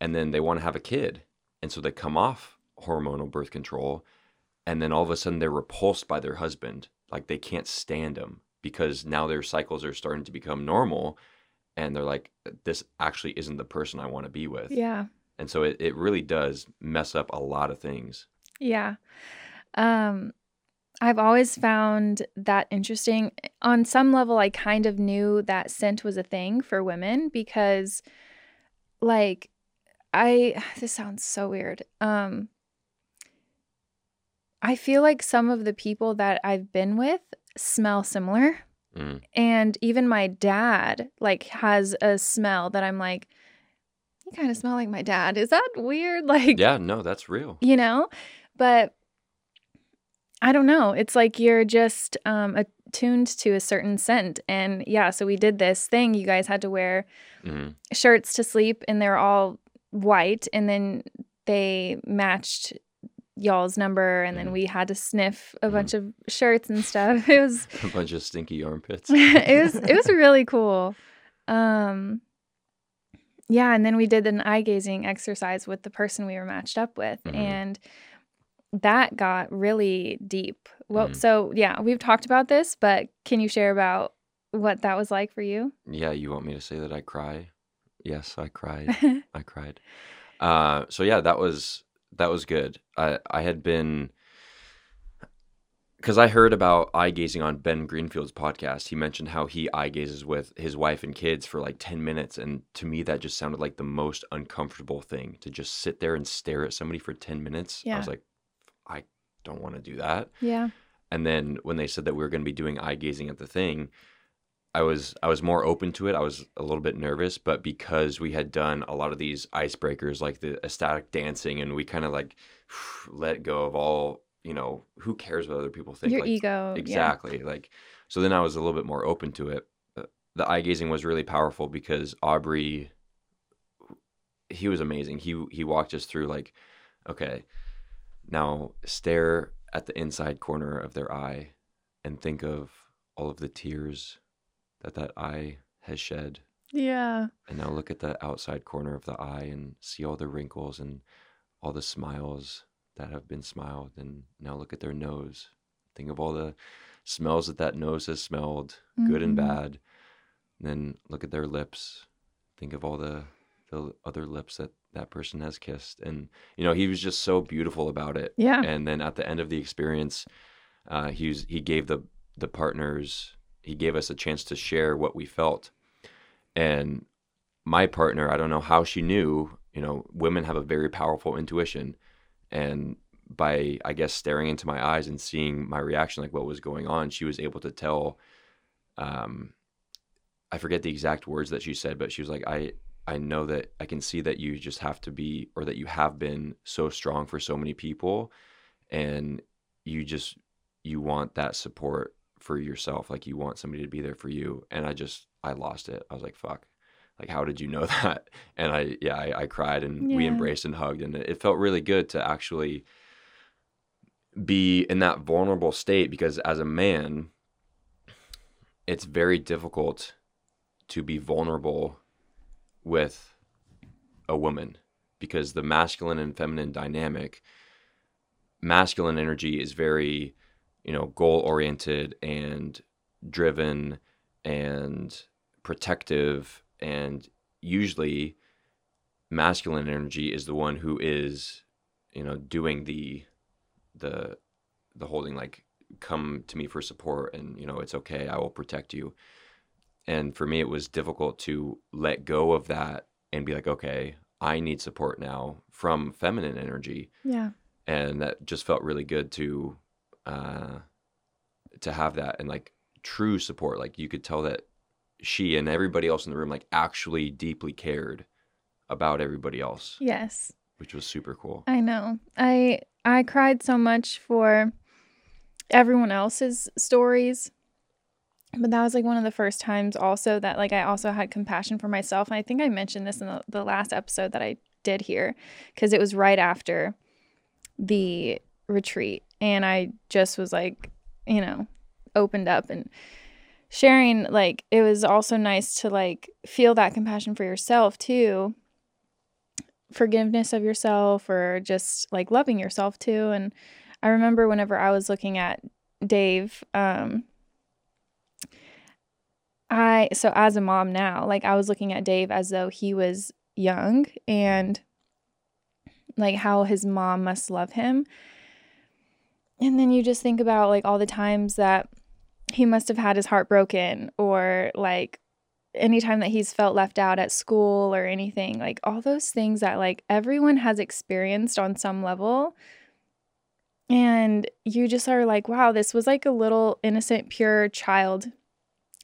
and then they want to have a kid. And so they come off hormonal birth control, and then all of a sudden they're repulsed by their husband. Like they can't stand him because now their cycles are starting to become normal. And they're like, this actually isn't the person I want to be with. yeah, And so it, it really does mess up a lot of things. yeah. Um, I've always found that interesting. On some level, I kind of knew that scent was a thing for women because, like, I this sounds so weird. Um, I feel like some of the people that I've been with smell similar. Mm. And even my dad like has a smell that I'm like, you kind of smell like my dad. Is that weird? Like, Yeah, no, that's real. you know? But I don't know. It's like you're just um, attuned to a certain scent. And yeah, so we did this thing. You guys had to wear hmm shirts to sleep, and they're all white. And then they matched y'all's number. And then Mhm. we had to sniff a Mhm. bunch of shirts and stuff. It was A bunch of stinky armpits. it was it was really cool. Um yeah, and then we did an eye gazing exercise with the person we were matched up with Mhm. and that got really deep. Well, Mhm. so yeah, we've talked about this, but can you share about what that was like for you? Yeah, you want me to say that I cry? Yes, I cried. I cried. Uh, so yeah, that was that was good. I I had been because I heard about eye gazing on Ben Greenfield's podcast. He mentioned how he eye gazes with his wife and kids for like ten minutes, and to me that just sounded like the most uncomfortable thing to just sit there and stare at somebody for ten minutes. Yeah. I was like, I don't want to do that. yeah. And then when they said that we were going to be doing eye gazing at the thing, I was I was more open to it. I was a little bit nervous, but because we had done a lot of these icebreakers like the ecstatic dancing and we kind of like let go of all, you know, who cares what other people think Your like ego. yeah. exactly. Like so then I was a little bit more open to it. Uh, The eye gazing was really powerful because Aubrey he was amazing. He he walked us through like okay, now stare at the inside corner of their eye and think of all of the tears that that eye has shed. Yeah. And now look at the outside corner of the eye and see all the wrinkles and all the smiles that have been smiled. And now look at their nose. Think of all the smells that that nose has smelled, good and Mhm. bad. then look at their lips. Think of all the the other lips that that person has kissed. And you know, he was just so beautiful about it Yeah. and then at the end of the experience uh, he was, he gave the the partners he gave us a chance to share what we felt and my partner i don't know how she knew you know women have a very powerful intuition and by i guess staring into my eyes and seeing my reaction like what was going on she was able to tell um i forget the exact words that she said but she was like i I know that I can see that you just have to be, or that you have been so strong for so many people, and you just you want that support for yourself. Like you want somebody to be there for you. And I just I lost it. I was like, fuck. Like how did you know that? And I yeah I, I cried and we embraced and hugged, and it, it felt really good to actually be in that vulnerable state because as a man, it's very difficult to be vulnerable with a woman because the masculine and feminine dynamic masculine energy is very you know goal oriented and driven and protective. And usually masculine energy is the one who is you know doing the the the holding like come to me for support and you know it's okay I will protect you and for me it was difficult to let go of that and be like okay i need support now from feminine energy Yeah. and that just felt really good to uh to have that and like true support like you could tell that she and everybody else in the room like actually deeply cared about everybody else Yes. which was super cool I know. I I cried so much for everyone else's stories. But that was like one of the first times also that like I also had compassion for myself. And I think I mentioned this in the, the last episode that I did here because it was right after the retreat. And I just was like, you know, opened up and sharing like it was also nice to like feel that compassion for yourself too forgiveness of yourself or just like loving yourself too and i remember whenever i was looking at dave um i so as a mom now like i was looking at dave as though he was young and like how his mom must love him. And then you just think about like all the times that he must have had his heart broken or like anytime that he's felt left out at school or anything like all those things that like everyone has experienced on some level. And you just are like wow this was like a little innocent pure child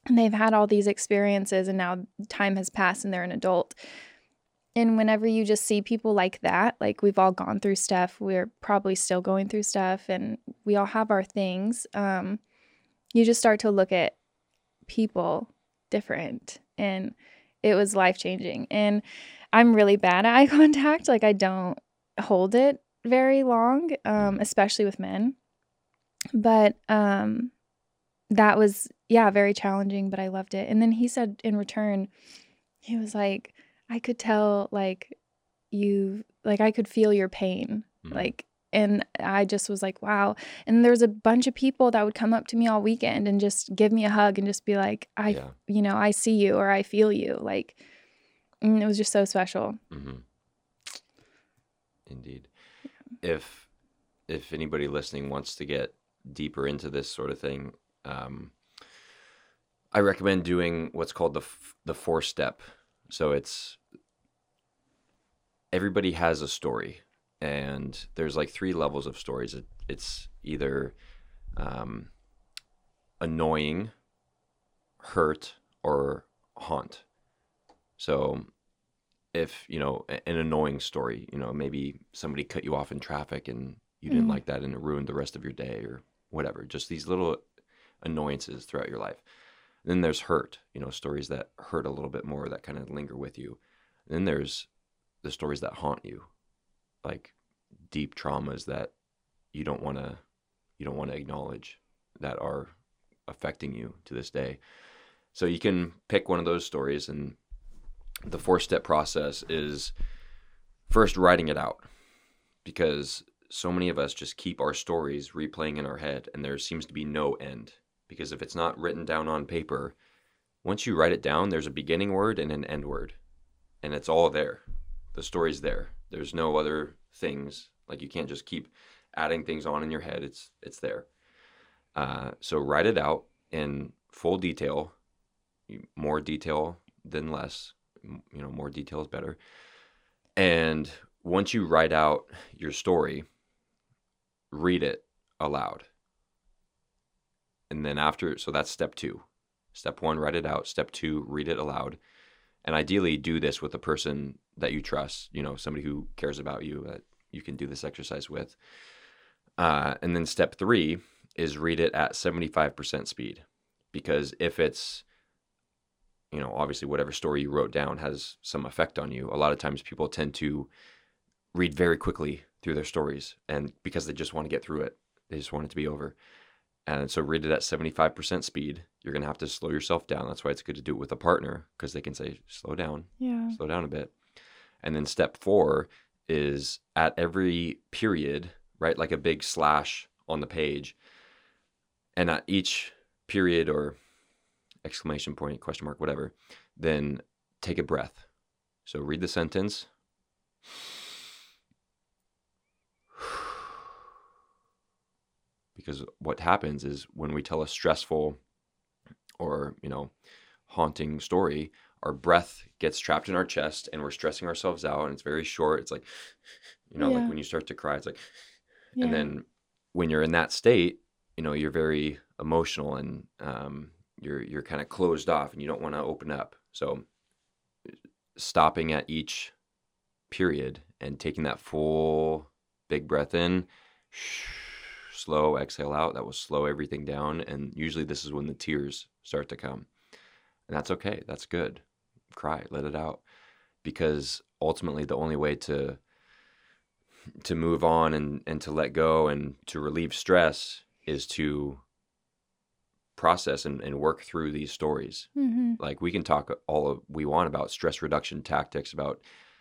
and they've had all these experiences and now time has passed and they're an adult. And whenever you just see people like that like we've all gone through stuff. We're probably still going through stuff and we all have our things. Um, you just start to look at people different and it was life changing and i'm really bad at eye contact. Like i don't hold it very long um, especially with men. But um, that was yeah very challenging but i loved it and then he said in return he was like i could tell like you like i could feel your pain Mhm. like and i just was like wow and there's a bunch of people that would come up to me all weekend and just give me a hug and just be like i yeah. you know i see you or i feel you like it was just so special hmm Indeed. If if anybody listening wants to get deeper into this sort of thing, um, I recommend doing what's called the f- the four step. So it's everybody has a story, and there's like three levels of stories. It, it's either um, annoying, hurt, or haunt. So if you know an annoying story you know maybe somebody cut you off in traffic and you didn't Mhm. like that and it ruined the rest of your day or whatever just these little annoyances throughout your life then there's hurt you know stories that hurt a little bit more that kind of linger with you. Then there's the stories that haunt you like deep traumas that you don't want to you don't want to acknowledge that are affecting you to this day. So you can pick one of those stories and the four step process is first writing it out because so many of us just keep our stories replaying in our head and there seems to be no end because if it's not written down on paper once you write it down there's a beginning word and an end word and it's all there. The story's there. There's no other things. Like you can't just keep adding things on in your head. It's it's there. Uh, so write it out in full detail more detail than less you know more detail is better. And once you write out your story read it aloud and then after so that's step two step one write it out step two read it aloud and ideally do this with a person that you trust you know somebody who cares about you that you can do this exercise with uh, and then step three is read it at 75% speed because if it's you know, obviously whatever story you wrote down has some effect on you. A lot of times people tend to read very quickly through their stories and because they just want to get through it. They just want it to be over. And so read it at 75% speed. You're going to have to slow yourself down. That's why it's good to do it with a partner because they can say slow down, yeah slow down a bit. And then step 4 is at every period, right? Like a big slash on the page. And at each period or exclamation point, question mark, whatever, then take a breath. So read the sentence. Because what happens is when we tell a stressful or, you know, haunting story, our breath gets trapped in our chest and we're stressing ourselves out and it's very short. It's like, you know, Yeah. like when you start to cry, it's like, yeah. and then when you're in that state you know you're very emotional and um, you're you're kind of closed off and you don't want to open up so stopping at each period and taking that full big breath in slow exhale out that will slow everything down and usually this is when the tears start to come. And that's okay that's good. Cry let it out. Because ultimately the only way to to move on and and to let go and to relieve stress is to process and, and work through these stories. Mm-hmm. like we can talk all of we want about stress reduction tactics about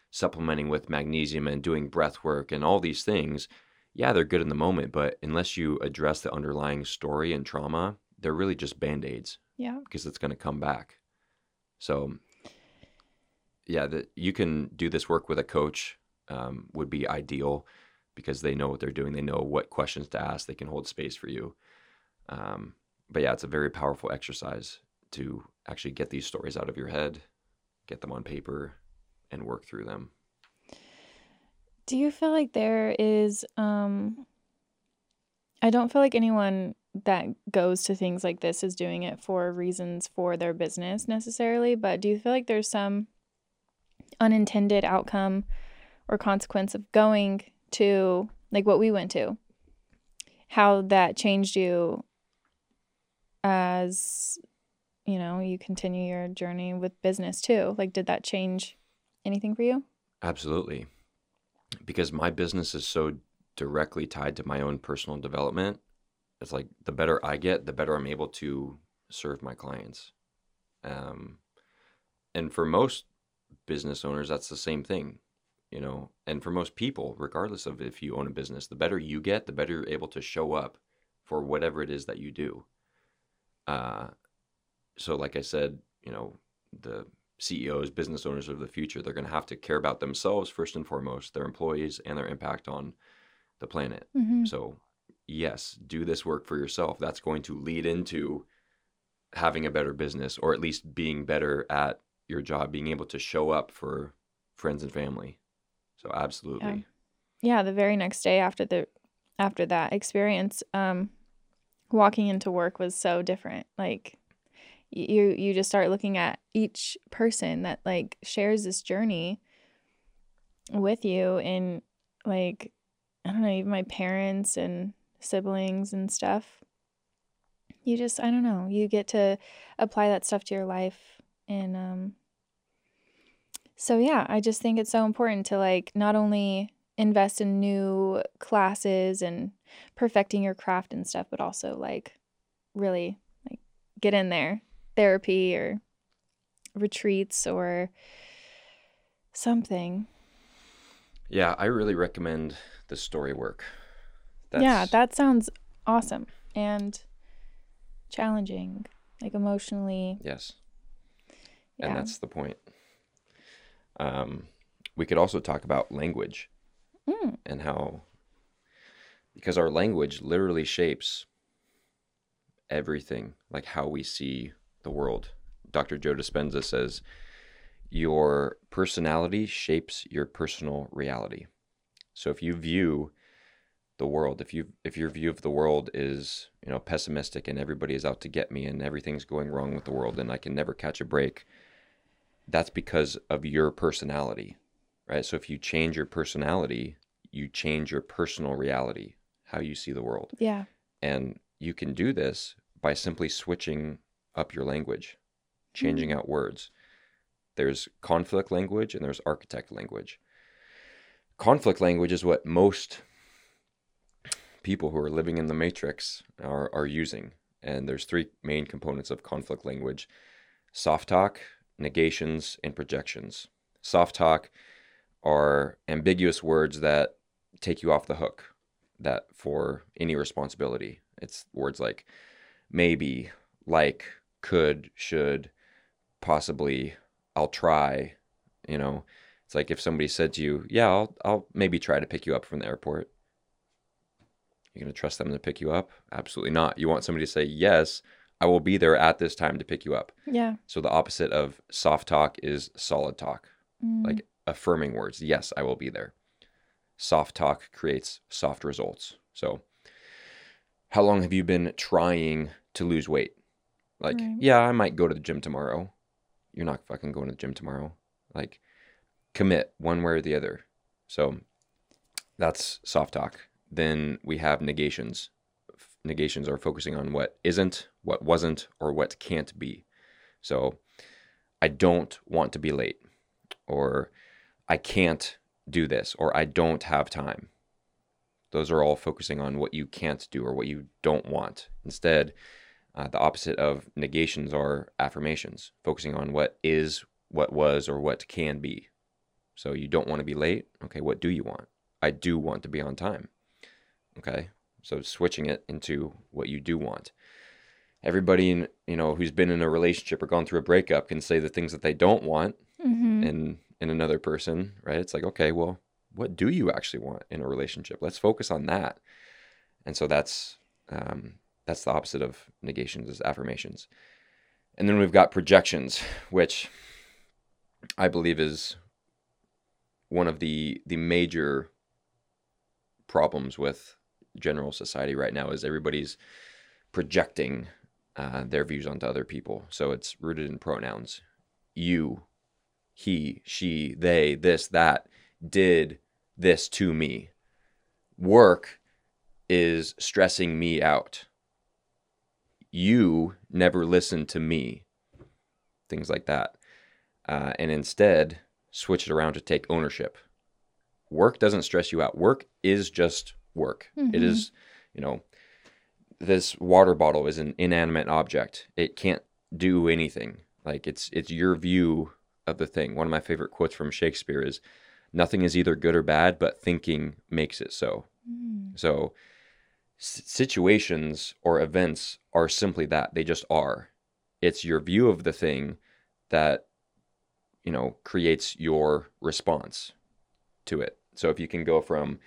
supplementing with magnesium and doing breath work and all these things yeah they're good in the moment but unless you address the underlying story and trauma they're really just band-aids yeah. because it's going to come back. So yeah that you can do this work with a coach um, would be ideal because they know what they're doing they know what questions to ask they can hold space for you. Um, but yeah it's a very powerful exercise to actually get these stories out of your head get them on paper and work through them Do you feel like there is um I don't feel like anyone that goes to things like this is doing it for reasons for their business necessarily, but do you feel like there's some unintended outcome or consequence of going to like what we went to? How that changed you as you know, you continue your journey with business too. Like did that change anything for you? Absolutely. Because my business is so directly tied to my own personal development. It's like the better I get, the better I'm able to serve my clients. Um, and for most business owners, that's the same thing, you know. And for most people, regardless of if you own a business, the better you get, the better you're able to show up for whatever it is that you do. Uh, so, like I said, you know, the CEOs, business owners of the future, they're going to have to care about themselves first and foremost, their employees, and their impact on the planet. Mm-hmm. So, yes, do this work for yourself. That's going to lead into having a better business or at least being better at your job, being able to show up for friends and family. So, absolutely. Yeah. yeah, the very next day after the after that experience, um walking into work was so different. Like you you just start looking at each person that like shares this journey with you and like I don't know, even my parents and siblings and stuff. You just I don't know, you get to apply that stuff to your life and um so yeah, I just think it's so important to like not only invest in new classes and perfecting your craft and stuff, but also like really like get in there therapy or retreats or something. Yeah, I really recommend the story work. yeah, that sounds awesome and challenging, like emotionally. yes, Yeah. and that's the point. Um, we could also talk about language Mm, and how, because our language literally shapes everything, like how we see the world. Dr. Joe Dispenza says, Your personality shapes your personal reality. So if you view the world, if you if your view of the world is, you know, pessimistic and everybody is out to get me and everything's going wrong with the world and I can never catch a break, that's because of your personality. Right? So if you change your personality, you change your personal reality, how you see the world. yeah. And you can do this by simply switching up your language, mm-hmm. changing out words. There's conflict language and there's architect language. Conflict language is what most people who are living in the matrix are, are using. And there's three main components of conflict language soft talk, negations, and projections. Soft talk are ambiguous words that take you off the hook that for any responsibility. It's words like maybe, like, could, should, possibly, I'll try, you know. It's like if somebody said to you, "Yeah, I'll I'll maybe try to pick you up from the airport." You're going to trust them to pick you up? Absolutely not. You want somebody to say, "Yes, I will be there at this time to pick you up." Yeah. So the opposite of soft talk is solid talk Mm, like affirming words. Yes, I will be there. Soft talk creates soft results. So, how long have you been trying to lose weight? Like, Right. yeah, I might go to the gym tomorrow. You're not fucking going to the gym tomorrow. Like, commit one way or the other. So, that's soft talk. Then we have negations. Negations are focusing on what isn't, what wasn't, or what can't be. So, I don't want to be late or I can't do this, or I don't have time. Those are all focusing on what you can't do or what you don't want. Instead, uh, the opposite of negations are affirmations, focusing on what is, what was, or what can be. So you don't want to be late. Okay, what do you want? I do want to be on time. Okay, so switching it into what you do want. Everybody, in, you know, who's been in a relationship or gone through a breakup can say the things that they don't want mhm. in in another person, right? It's like, okay, well, what do you actually want in a relationship? Let's focus on that. And so that's um, that's the opposite of negations is affirmations. And then we've got projections, which I believe is one of the the major problems with general society right now is everybody's projecting uh, their views onto other people. So it's rooted in pronouns. You, he, she, they, this, that did this to me. Work is stressing me out. You never listen to me. Things like that. Uh, and instead, switch it around to take ownership. Work doesn't stress you out. Work is just work. Mm-hmm. It is, you know, this water bottle is an inanimate object. It can't do anything. Like it's it's your view of the thing. One of my favorite quotes from Shakespeare is nothing is either good or bad, but thinking makes it so. Mm. So situations or events are simply that. They just are. It's your view of the thing that you know creates your response to it. So if you can go from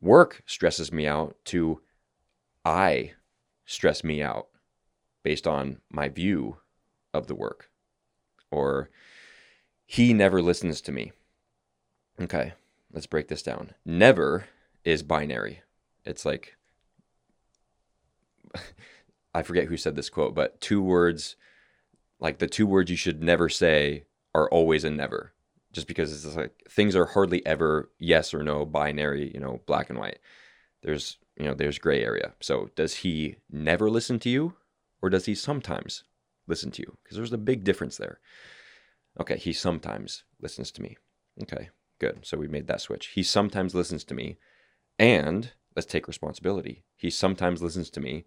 work stresses me out to I stress me out based on my view of the work. Or he never listens to me. Okay, let's break this down. Never is binary. It's like, I forget who said this quote, but two words, like the two words you should never say are always a never. Just because it's like things are hardly ever yes or no, binary, you know, black and white. There's you know, there's gray area. So does he never listen to you or does he sometimes listen to you? Because there's a big difference there. Okay, he sometimes listens to me. Okay, good. So we made that switch. He sometimes listens to me and let's take responsibility. He sometimes listens to me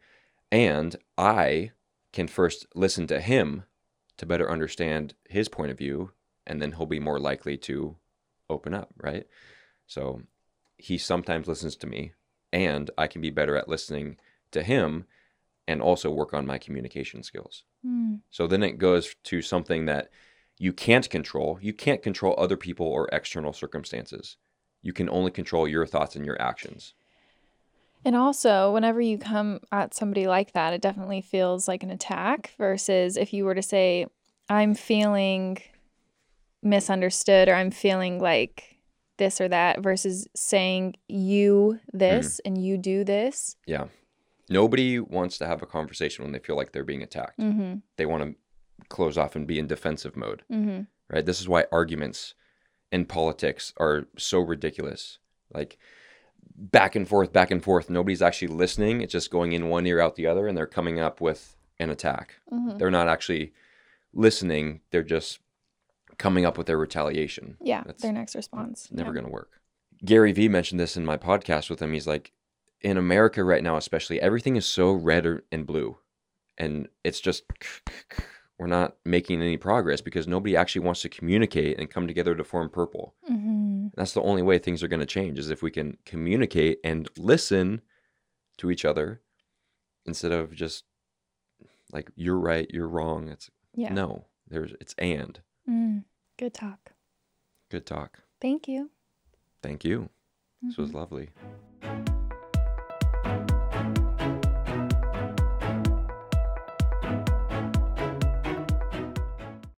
and I can first listen to him to better understand his point of view and then he'll be more likely to open up, right? So he sometimes listens to me and I can be better at listening to him and also work on my communication skills. Mm. So then it goes to something that you can't control. You can't control other people or external circumstances. You can only control your thoughts and your actions. And also, whenever you come at somebody like that, it definitely feels like an attack versus if you were to say, I'm feeling misunderstood or I'm feeling like this or that versus saying you this mm-hmm. and you do this. Yeah. Nobody wants to have a conversation when they feel like they're being attacked. Mm-hmm. They want to close off and be in defensive mode. Mm-hmm. Right. This is why arguments in politics are so ridiculous. Like back and forth, back and forth. Nobody's actually listening. It's just going in one ear out the other, and they're coming up with an attack. Mm-hmm. They're not actually listening. They're just coming up with their retaliation. Yeah, That's their next response. Never yeah. going to work. Gary Vee mentioned this in my podcast with him. He's like, in America right now, especially, everything is so red and blue. And it's just, we're not making any progress because nobody actually wants to communicate and come together to form purple. Mm-hmm. That's the only way things are going to change is if we can communicate and listen to each other instead of just like, you're right, you're wrong. It's yeah. no, there's, it's and. Mm, good talk. Good talk. Thank you. Thank you. Mm-hmm. This was mm-hmm. lovely.